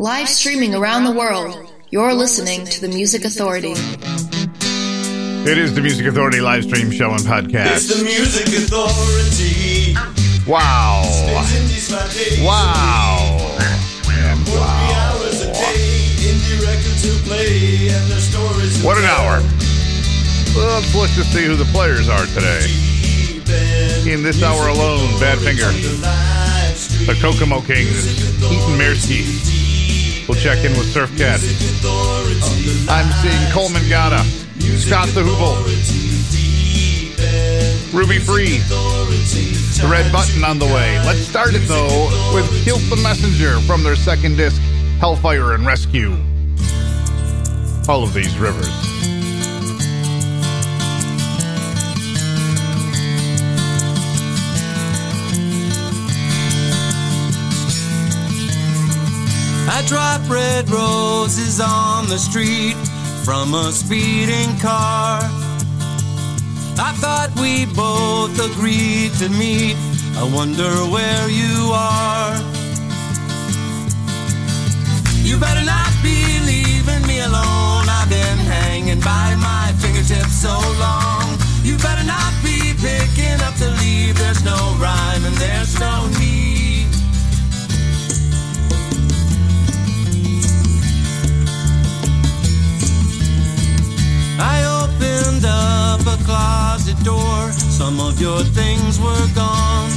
Live streaming around the world, you're listening to the Music Authority. It is the Music Authority live stream show and podcast. It's the Music Authority. Wow. Indies my day. Wow. And wow. hours a day. Indie records to play and their stories. to What an hour. Well, let's look to see who the players are today. In In this hour alone, Badfinger, Authority, the the Kokomo Kings, Eytan Mirsky. We'll check in with Surf Cat. I'm seeing Coleman Gata, Scott the in Ruby Free, the red button on the way. Let's start it though with Kilt the Messenger from their second disc, Hellfire and Rescue. All of these rivers. Drop red roses on the street from a speeding car. I thought we both agreed to meet. I wonder where you are. You better not be leaving me alone. I've been hanging by my fingertips so long. You better not be picking up the leave. There's no rhyme and there's no need. I opened up a closet door. Some of your things were gone.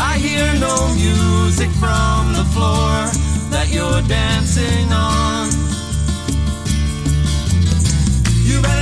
I hear no music from the floor that you're dancing on. You better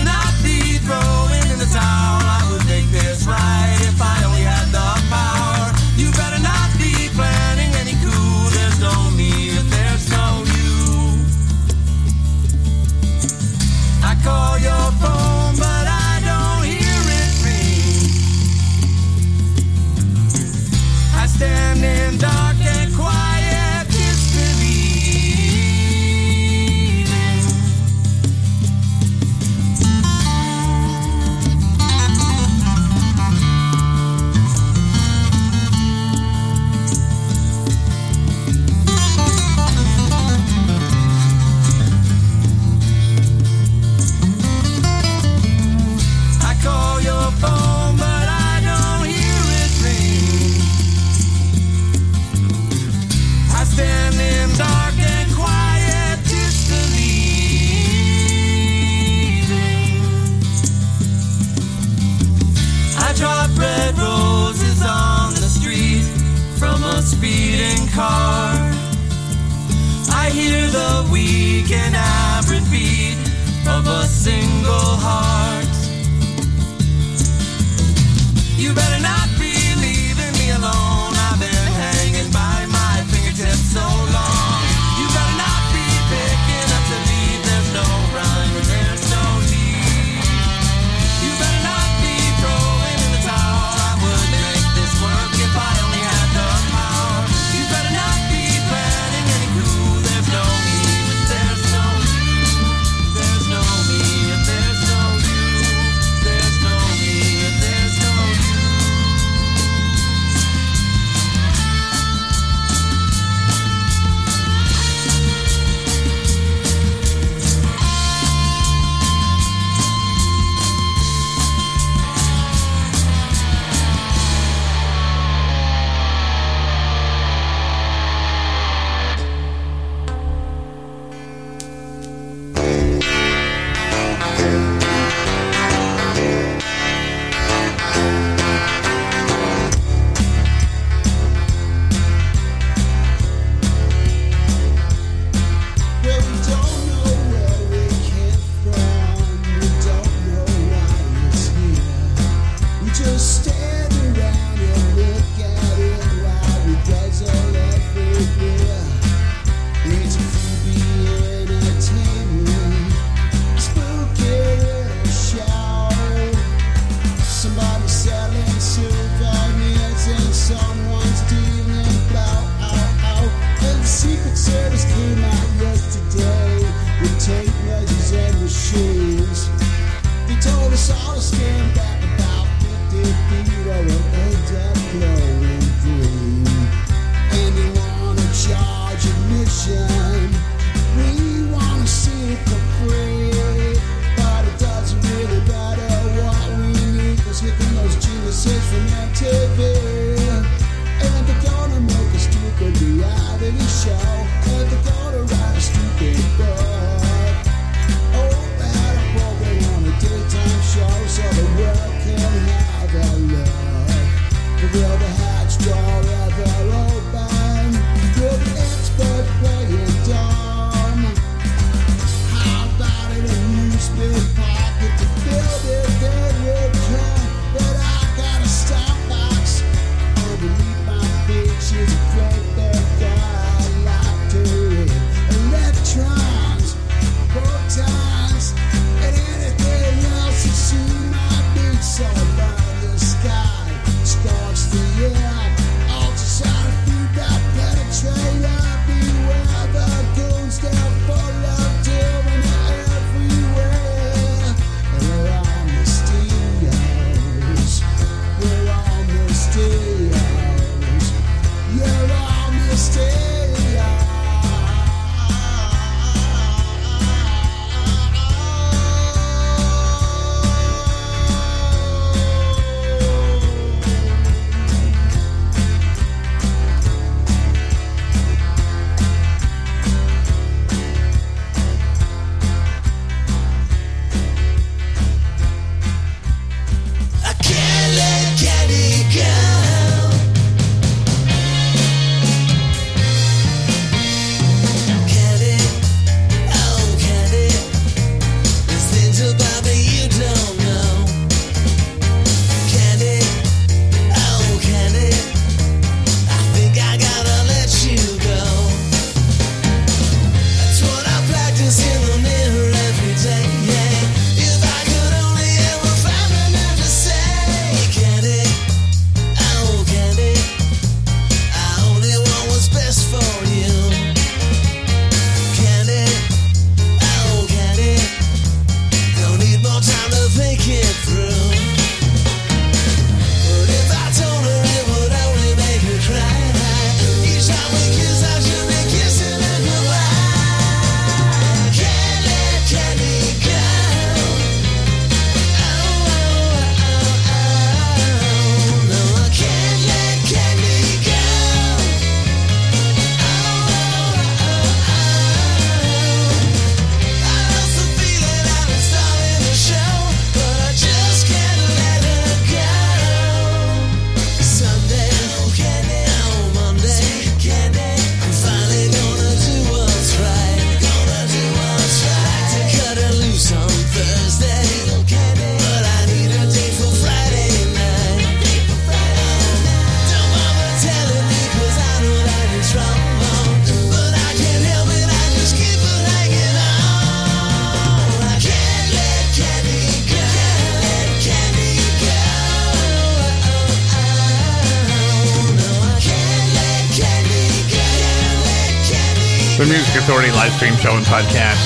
Show and podcast.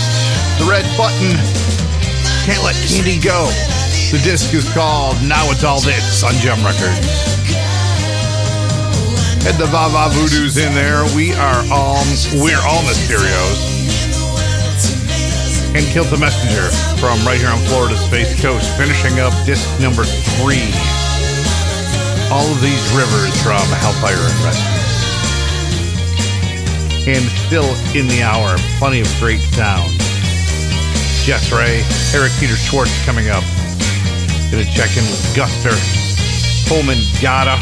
The red button. Can't let candy go. The disc is called Now It's All This on Gem Records. Had the Vava Voodoos in there. We are all we're all Mysterios. And Killed the Messenger from right here on Florida's Space Coast, finishing up disc number three. All of these rivers from Hellfire and Rescue. And still in the hour, plenty of great sound. Jess Ray, Eric Peter Schwartz coming up. Gonna check in with Guster, Pullman Gata.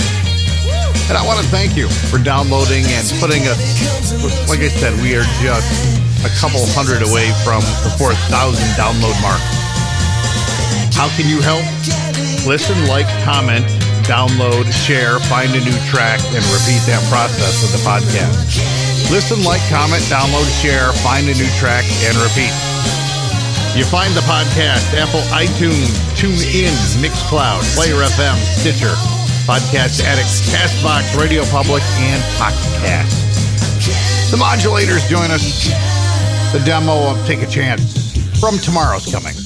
And I want to thank you for downloading and putting us, like I said, we are just a couple hundred away from the 4,000 download mark. How can you help? Listen, like, comment, download, share, find a new track, and repeat that process of the podcast. Listen, like, comment, download, share, find a new track, and repeat. You find the podcast Apple iTunes, TuneIn, Mixcloud, Player FM, Stitcher, Podcast Addict, Castbox, Radio Public, and Podcast. The modulators join us. The demo of Take a Chance from tomorrow's coming.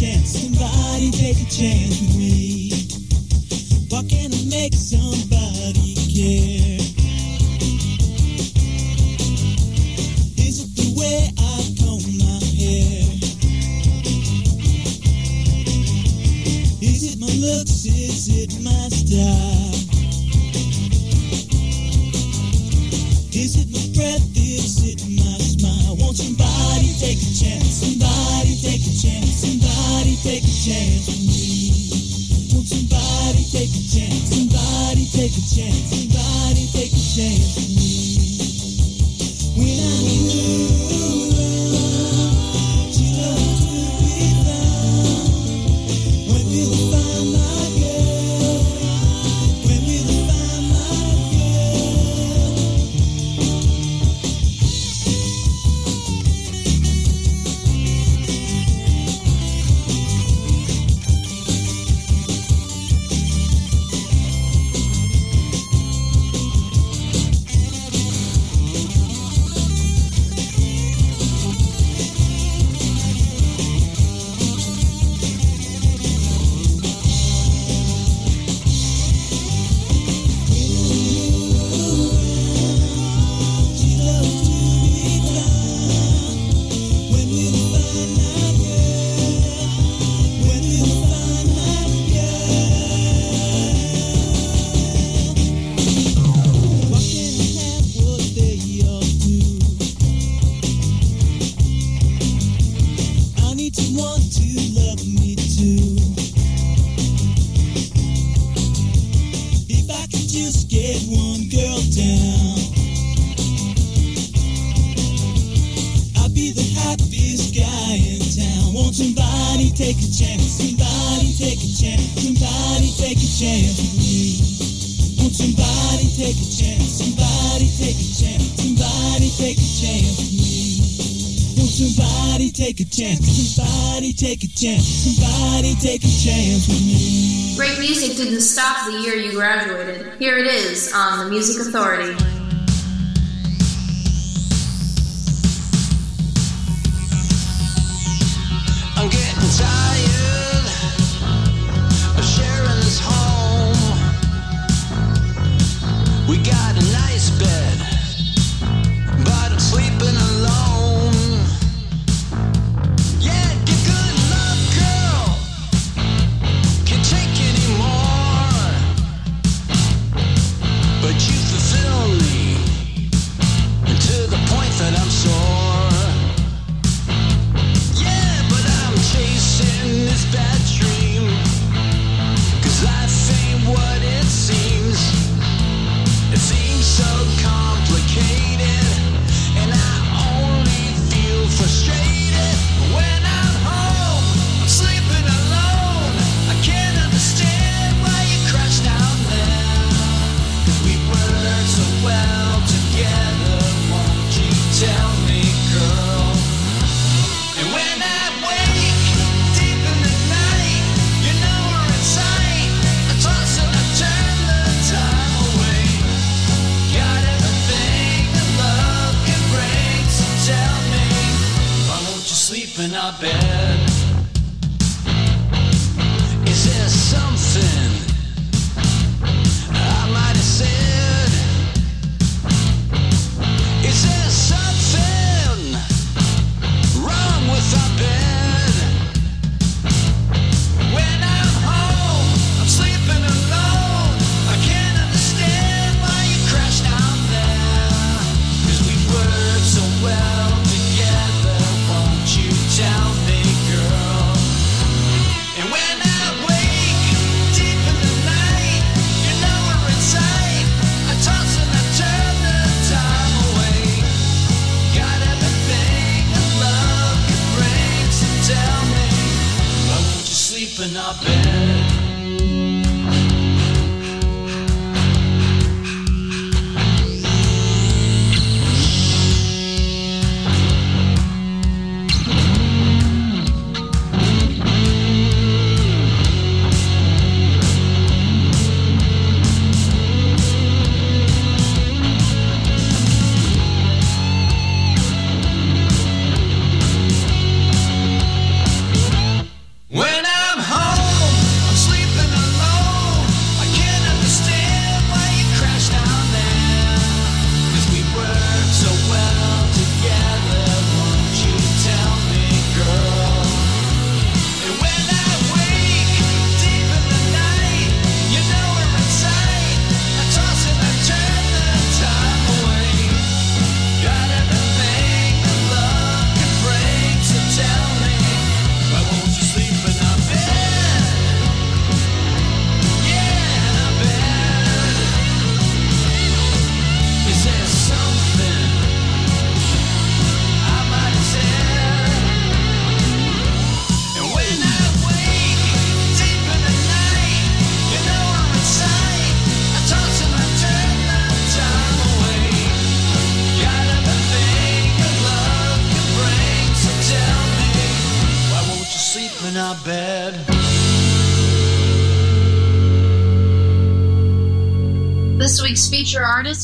Chance. Didn't stop the year you graduated. Here it is on the Music Authority. deep in our bed.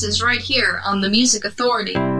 is right here on the Music Authority.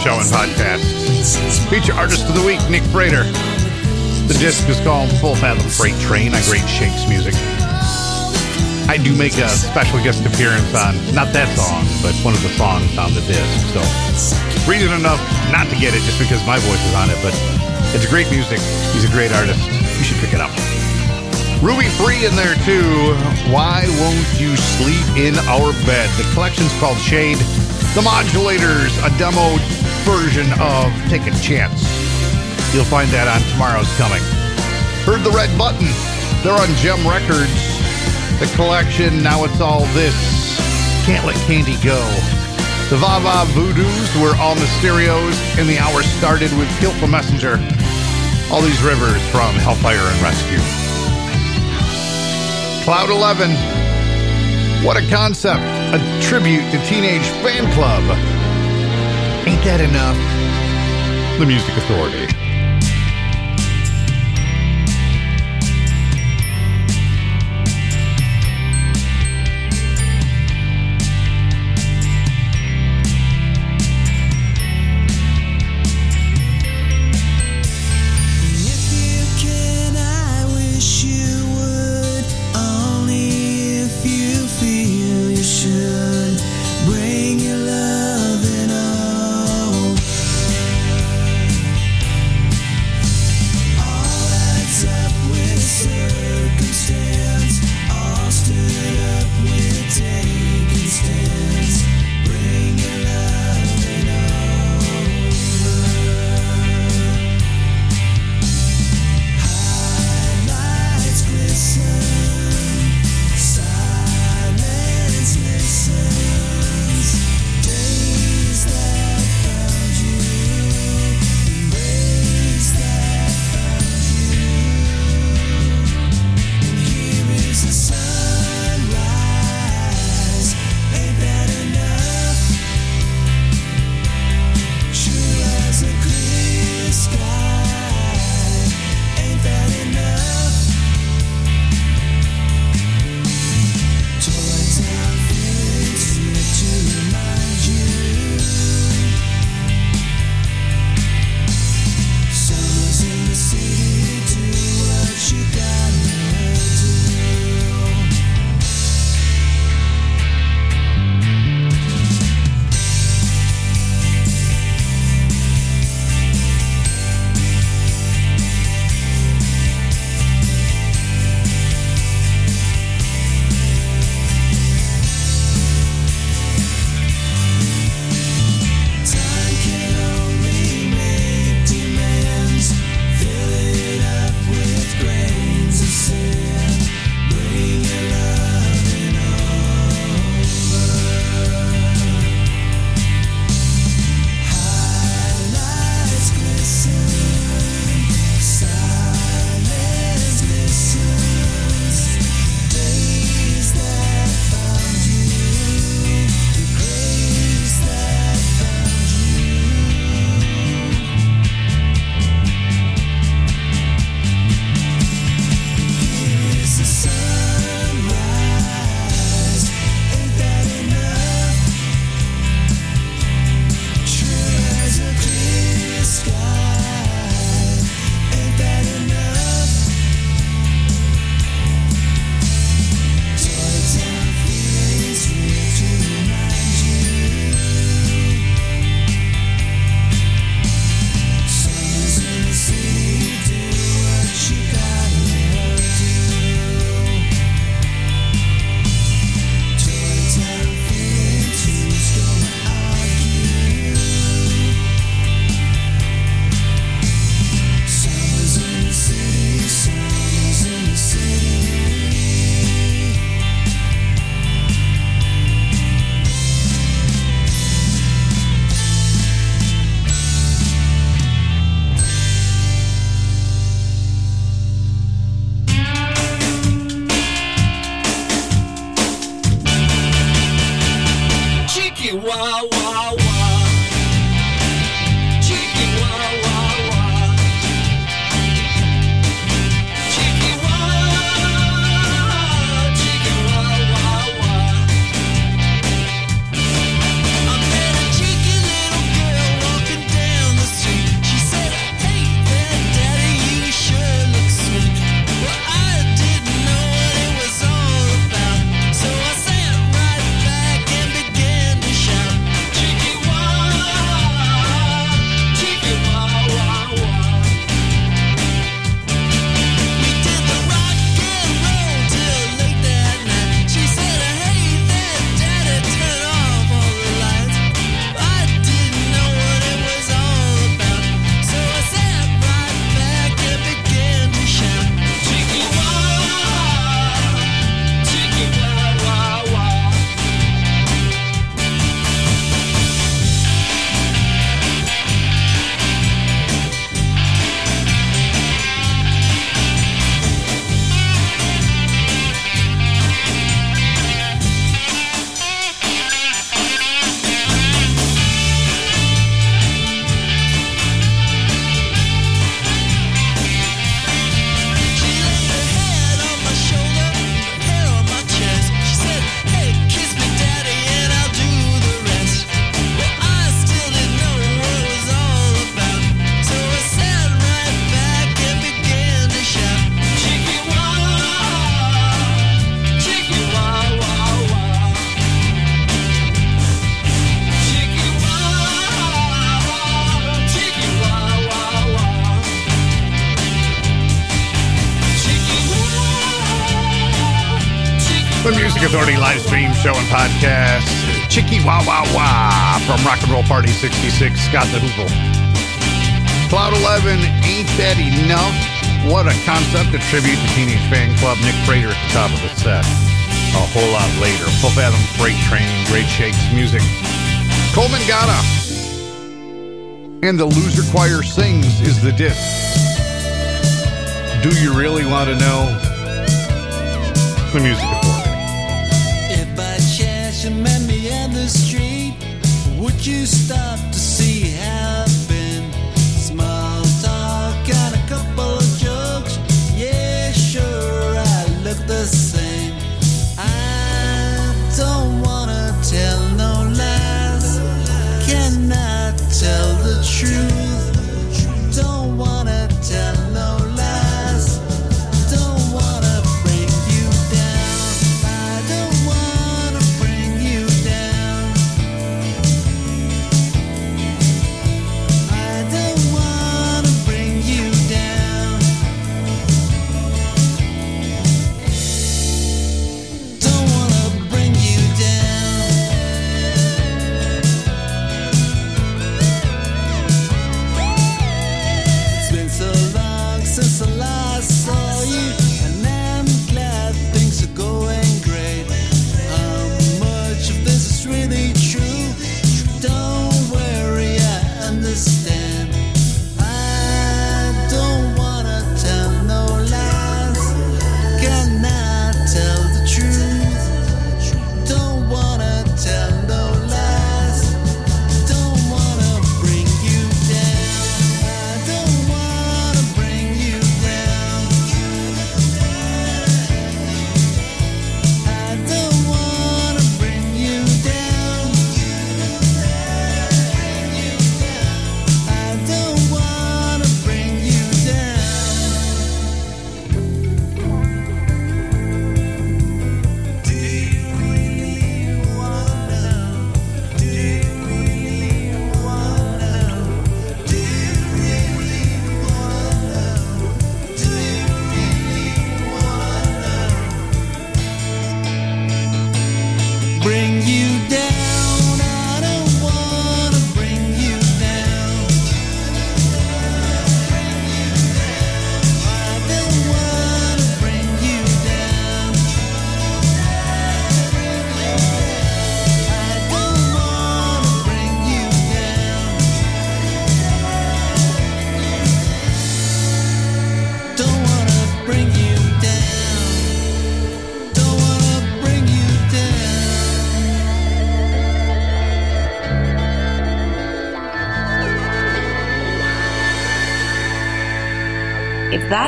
Show and podcast. Feature artist of the week, Nick Frater. The disc is called Full Fathom Freight Train, a great Shakes music. I do make a special guest appearance on, not that song, but one of the songs on the disc. So, reason enough not to get it just because my voice is on it, but it's great music. He's a great artist. You should pick it up. Ruby Free in there too. Why won't you sleep in our bed? The collection's called Shade. The Modulators, a demo version of Take a Chance. You'll find that on tomorrow's coming. Heard the red button. They're on Gem Records. The collection, now it's all this. Can't let candy go. The Vava Voodoos were on the stereos, and the hour started with Kill the Messenger. All these rivers from Hellfire and Rescue. Cloud 11. What a concept. A tribute to Teenage Fanclub. That enough? The Music Authority. Music Authority live stream show and podcast. Chicky Wah Wah Wah from Rock and Roll Party 66, Scott the Hoople. Cloud 11, Ain't That Enough? What a concept, a tribute to Teenage Fanclub. Nick Frater at the top of the set. A whole lot later. Full Fathom Freight Train, Great Shakes Music. Coleman Gana. And the Loser Choir Sings is the disc. Do you really want to know? the music authority. you stop to see how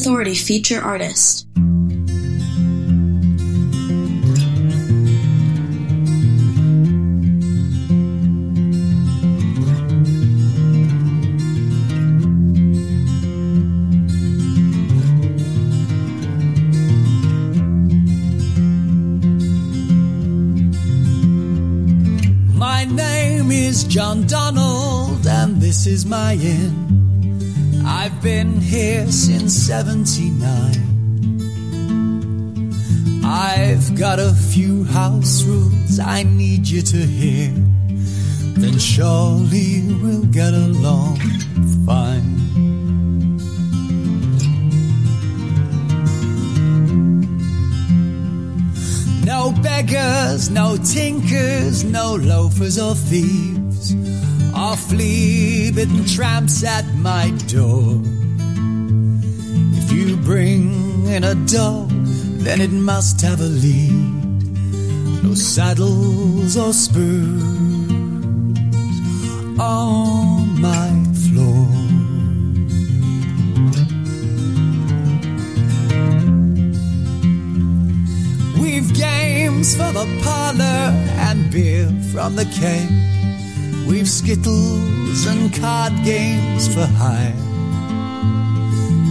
Authority feature artist. My name is John Donald, and this is my inn. I've been here since 79. I've got a few house rules I need you to hear. Then surely we'll get along fine. No beggars, no tinkers, no loafers or thieves, or flea bitten tramps at my door. If you bring in a dog, then it must have a lead. No saddles or spurs on my floor. We've games for the parlor and beer from the keg. We've skittles and card games for hire.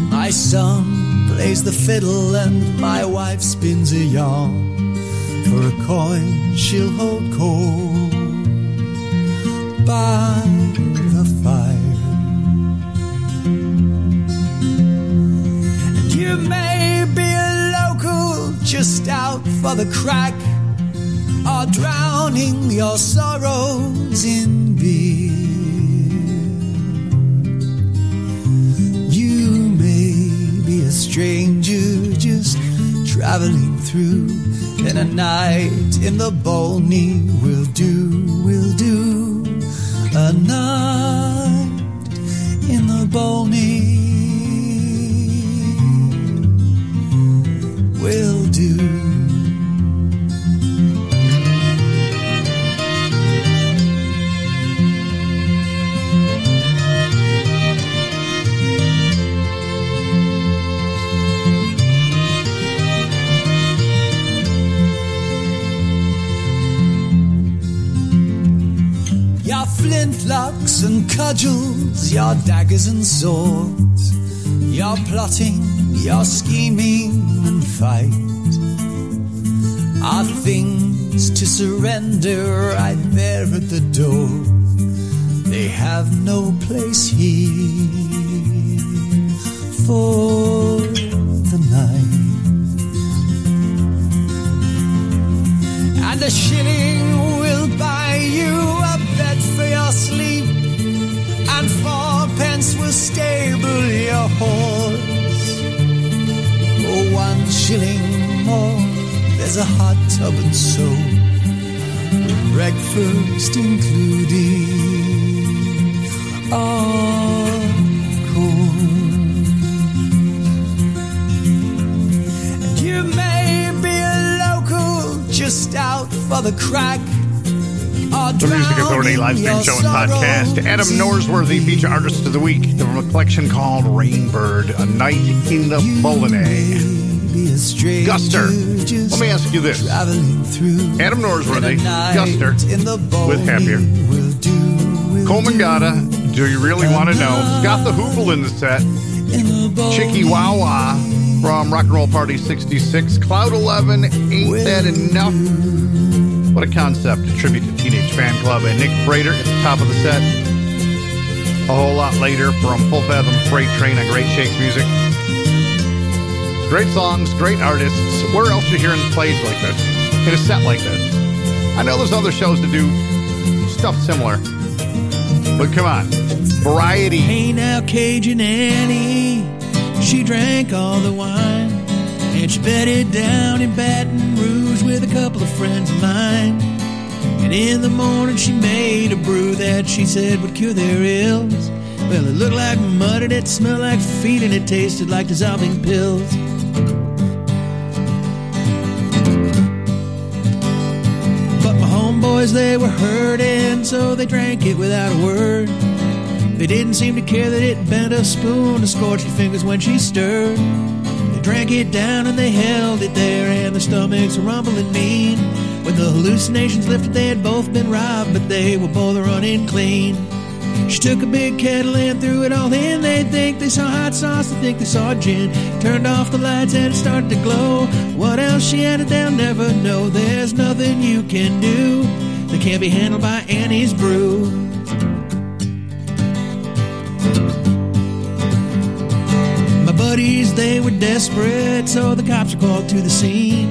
My son plays the fiddle and my wife spins a yarn. For a coin she'll hold cold by the fire. And you may be a local just out for the crack or drowning your sorrows in You may be a stranger just traveling through, and a night in the Bolney will do, will do. A night in the Bolney and cudgels, your daggers and swords, your plotting, your scheming and fight are things to surrender right there at the door. They have no place here for the night. And a shilling will buy fourpence will stable your horse. For one shilling more, there's a hot tub and soap, breakfast included. Of course. And you may be a local just out for the crack. The Music Authority live stream show and podcast. Adam Norsworthy, feature artist of the week, from a collection called Rainbird, A Night in the Bolognese. Guster, let me ask you this. Adam Norsworthy, Guster, with Happier. Coleman. Gata, Do You Really Want to Know? Mott the Hoople in the set. Chicky Wawa from Rock and Roll Party 66. Cloud 11, Ain't That Enough? What a concept. A tribute to Teenage Fanclub. And Nick Frater at the top of the set. A whole lot later from Full Fathom Freight Train on Great Shakes Music. Great songs, great artists. Where else you hearing plays like this? In a set like this? I know there's other shows that do stuff similar. But come on. Variety. Hey now, Cajun Annie, she drank all the wine, and she bedded down in Baton Rouge with a couple of friends of mine. And in the morning, she made a brew that she said would cure their ills. Well, it looked like mud and it smelled like feet and it tasted like dissolving pills. But my homeboys, they were hurting, so they drank it without a word. They didn't seem to care that it bent a spoon to scorch their fingers when she stirred. They drank it down and they held it there, and their stomachs were rumbling mean. When the hallucinations lifted, they had both been robbed, but they were both running clean. She took a big kettle and threw it all in. They think they saw hot sauce, they think they saw gin. Turned off the lights and it started to glow. What else she added, they'll never know. There's nothing you can do that can't be handled by Annie's brew. They were desperate, so the cops were called to the scene.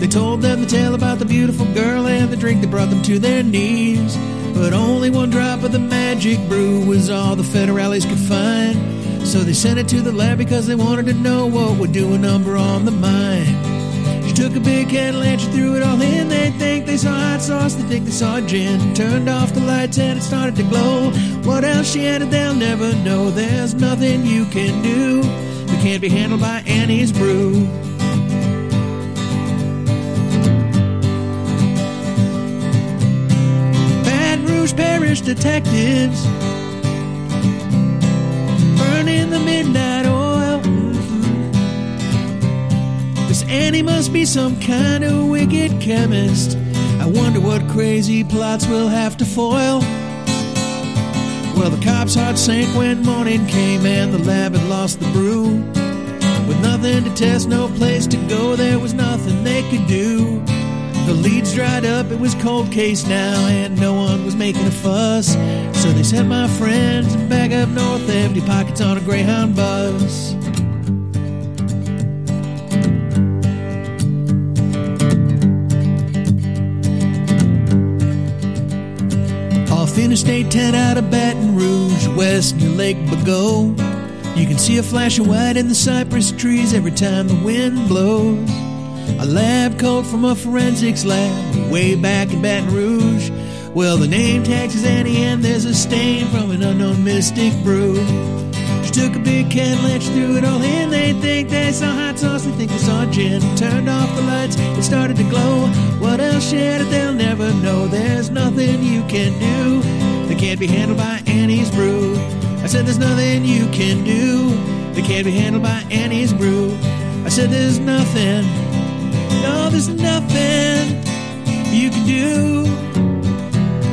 They told them the tale about the beautiful girl and the drink that brought them to their knees. But only one drop of the magic brew was all the federales could find. So they sent it to the lab because they wanted to know what would do a number on the mind. She took a big kettle and she threw it all in. They think they saw hot sauce, they think they saw gin. Turned off the lights and it started to glow. What else she added, they'll never know. There's nothing you can do can't be handled by Annie's brew. Baton Rouge Parish detectives burning the midnight oil. This Annie must be some kind of wicked chemist. I wonder what crazy plots we'll have to foil. Well, the cops' heart sank when morning came and the lab had lost the brew. With nothing to test, no place to go, there was nothing they could do. The leads dried up, it was cold case now, and no one was making a fuss. So they sent my friends back up north, empty pockets on a Greyhound bus. Interstate 10 out of Baton Rouge, west near Lake Bagot. You can see a flash of white in the cypress trees every time the wind blows. A lab coat from a forensics lab way back in Baton Rouge. Well, the name tag says Annie, and there's a stain from an unknown mystic brew. Took a big and she threw it all in. They think they saw hot sauce, they think they saw gin. Turned off the lights, it started to glow. What else added, they'll never know. There's nothing you can do that can't be handled by Annie's brew. I said there's nothing you can do that can't be handled by Annie's brew. I said there's nothing, no, there's nothing you can do.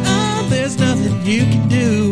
Oh, there's nothing you can do.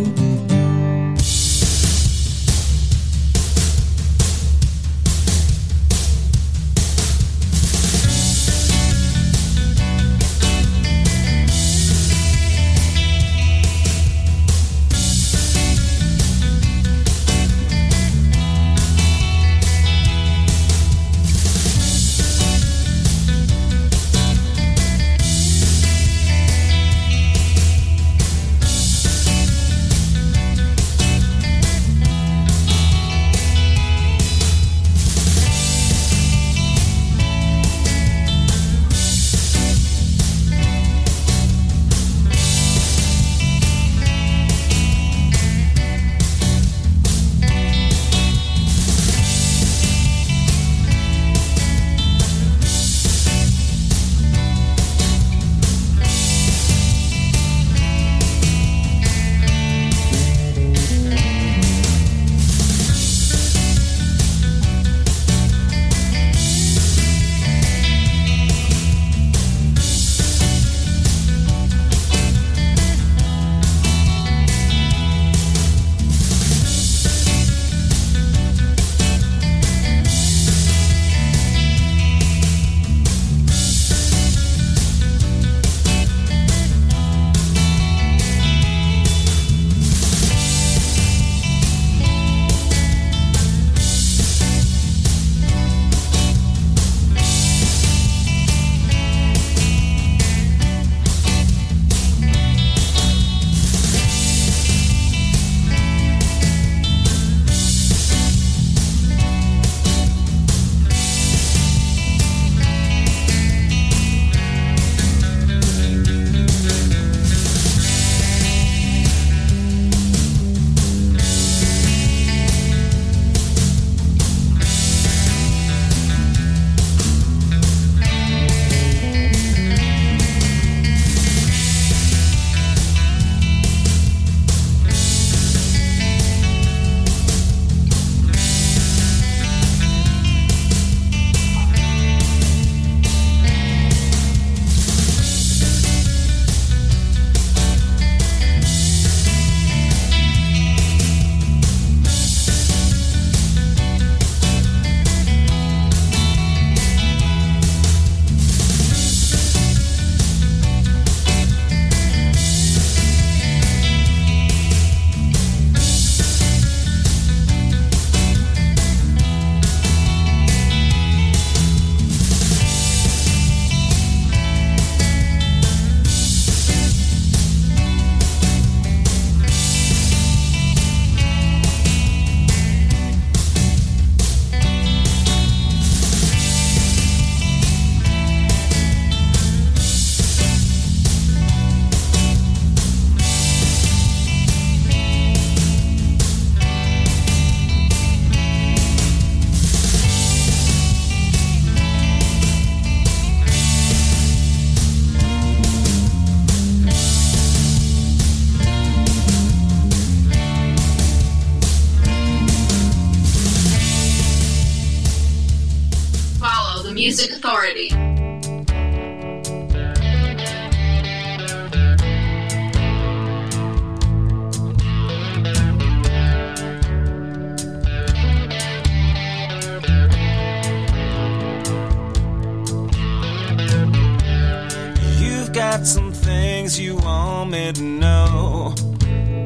Me know,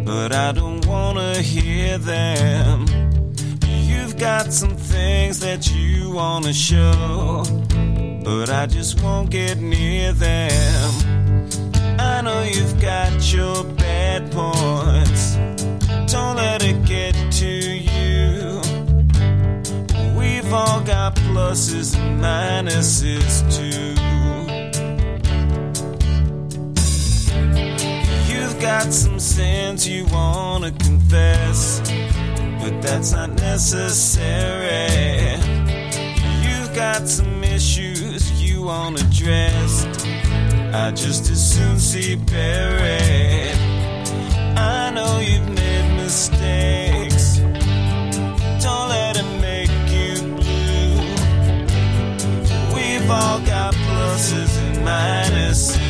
but I don't wanna hear them. You've got some things that you wanna show, but I just won't get near them. I know you've got your bad points, don't let it get to you. We've all got pluses and minuses too. Got some sins you wanna confess, but that's not necessary. You've got some issues you want addressed. I just as soon see buried. I know you've made mistakes. Don't let it make you blue. We've all got pluses and minuses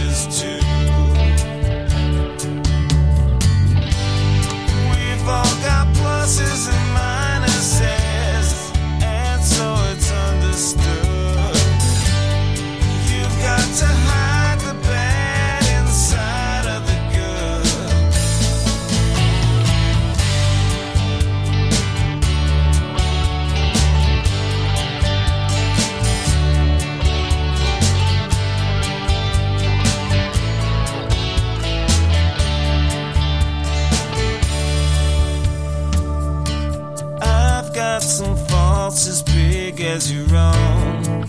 big as your own.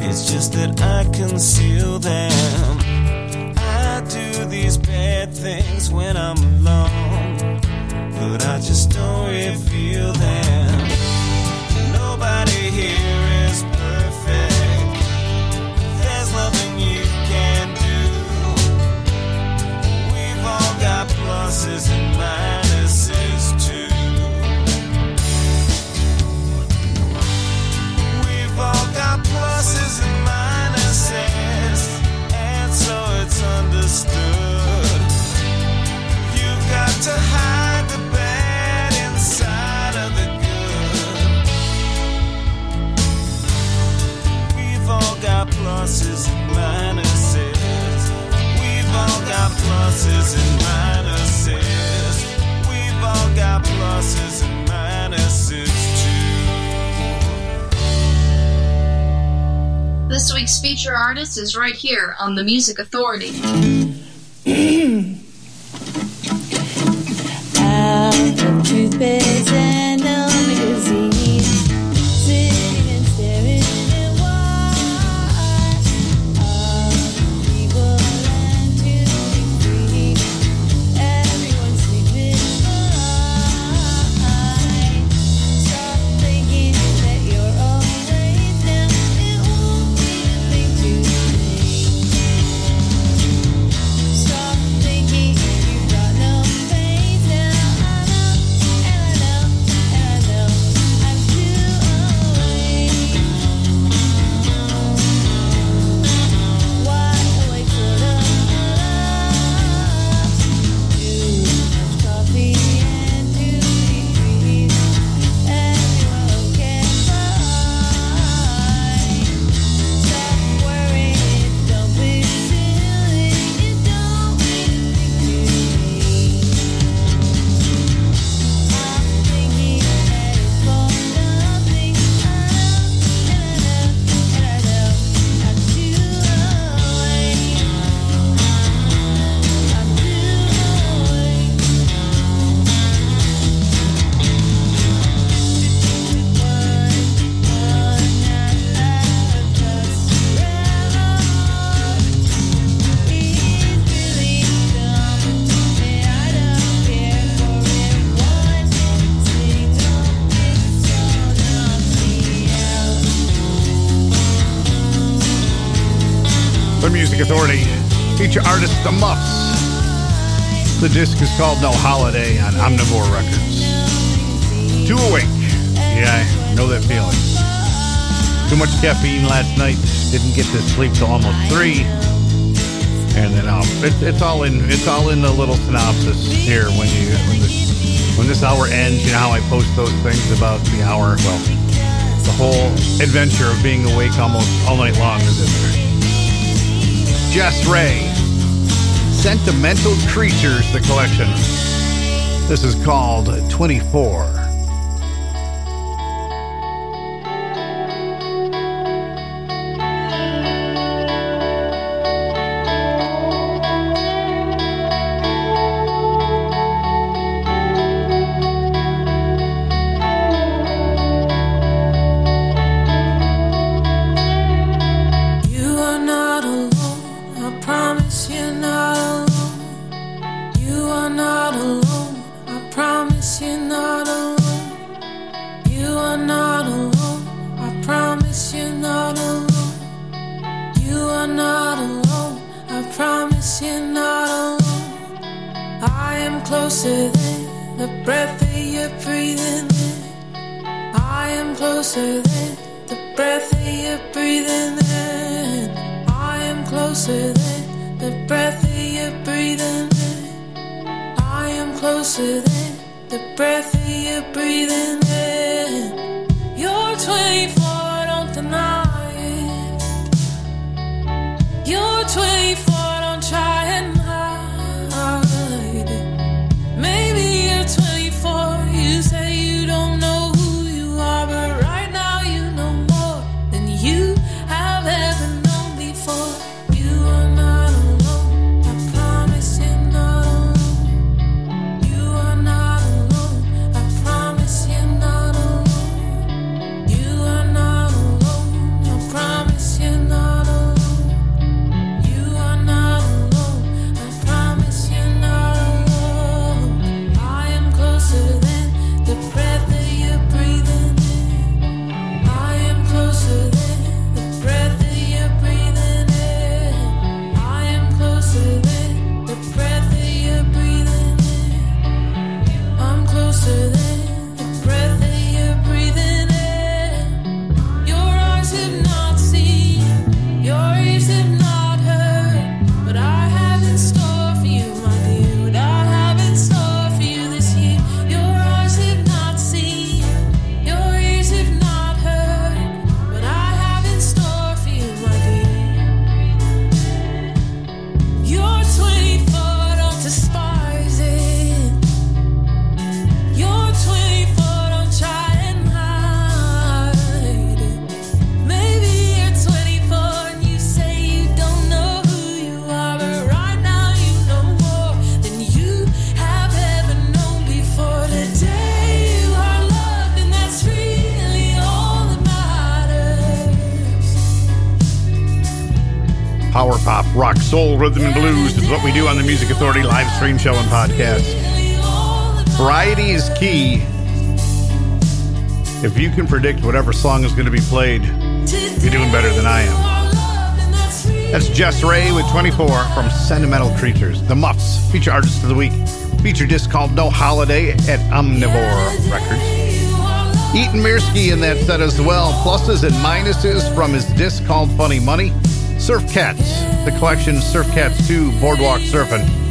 It's just that I conceal them. I do these bad things when I'm alone, but I just don't reveal them. Pluses and minuses. We've all got pluses and minuses too. This week's feature artist is right here on the Music Authority. Out of toothpaste called No Holiday on Omnivore Records. Too Awake. Yeah, I know that feeling. Too much caffeine last night. Didn't get to sleep till almost three. And then um, it's it's all in it's all in the little synopsis here when you when this, when this hour ends. You know how I post those things about the hour. Well, the whole adventure of being awake almost all night long is in there. Jess Ray, Sentimental Creatures, the collection. This is called 24. Stream show and podcast. Variety is key. If you can predict whatever song is going to be played, you're doing better than I am. That's Jess Ray with 24 from Sentimental Creatures. The Muffs, feature artist of the week. Feature disc called No Holiday at Omnivore Records. Eytan Mirsky in that set as well. Pluses and minuses from his disc called Funny Money. Surf Cats, the collection Surf Cats 2 Boardwalk Surfing.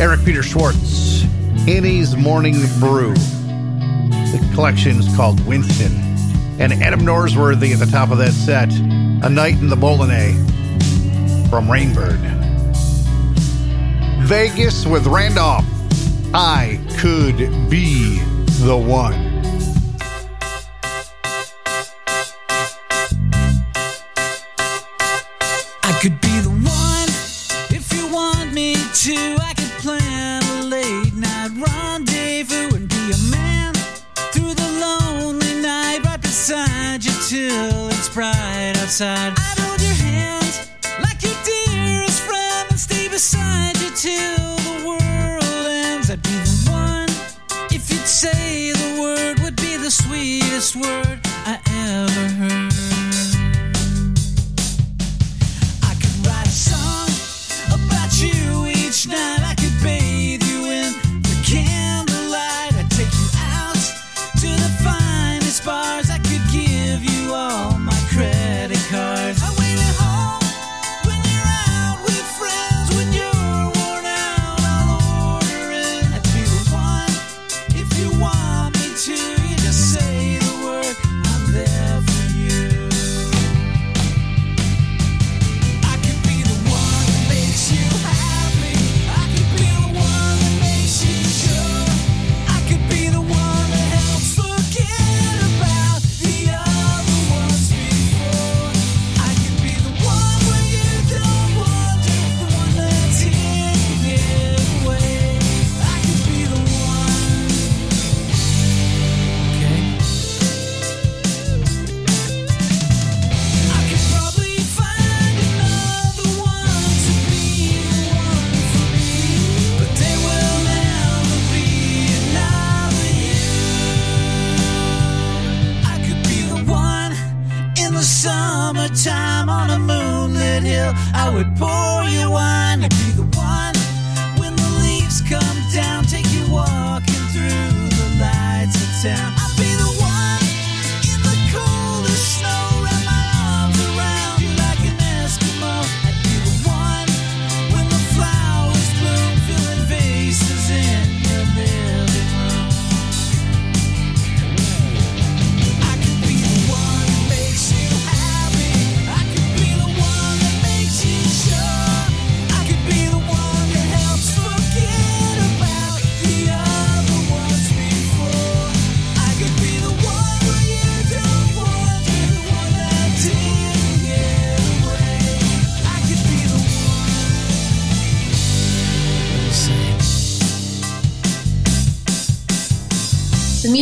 Eric Peter Schwartz, Annie's Morning Brew. The collection is called Winston. And Adam Norsworthy at the top of that set, A Night in the Bolognais from Rainbird. Vegas with Randolph. I could be the one. Outside. I'd hold your hand like your dearest friend and stay beside you till the world ends. I'd be the one if you'd say the word would be the sweetest word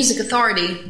Music Authority.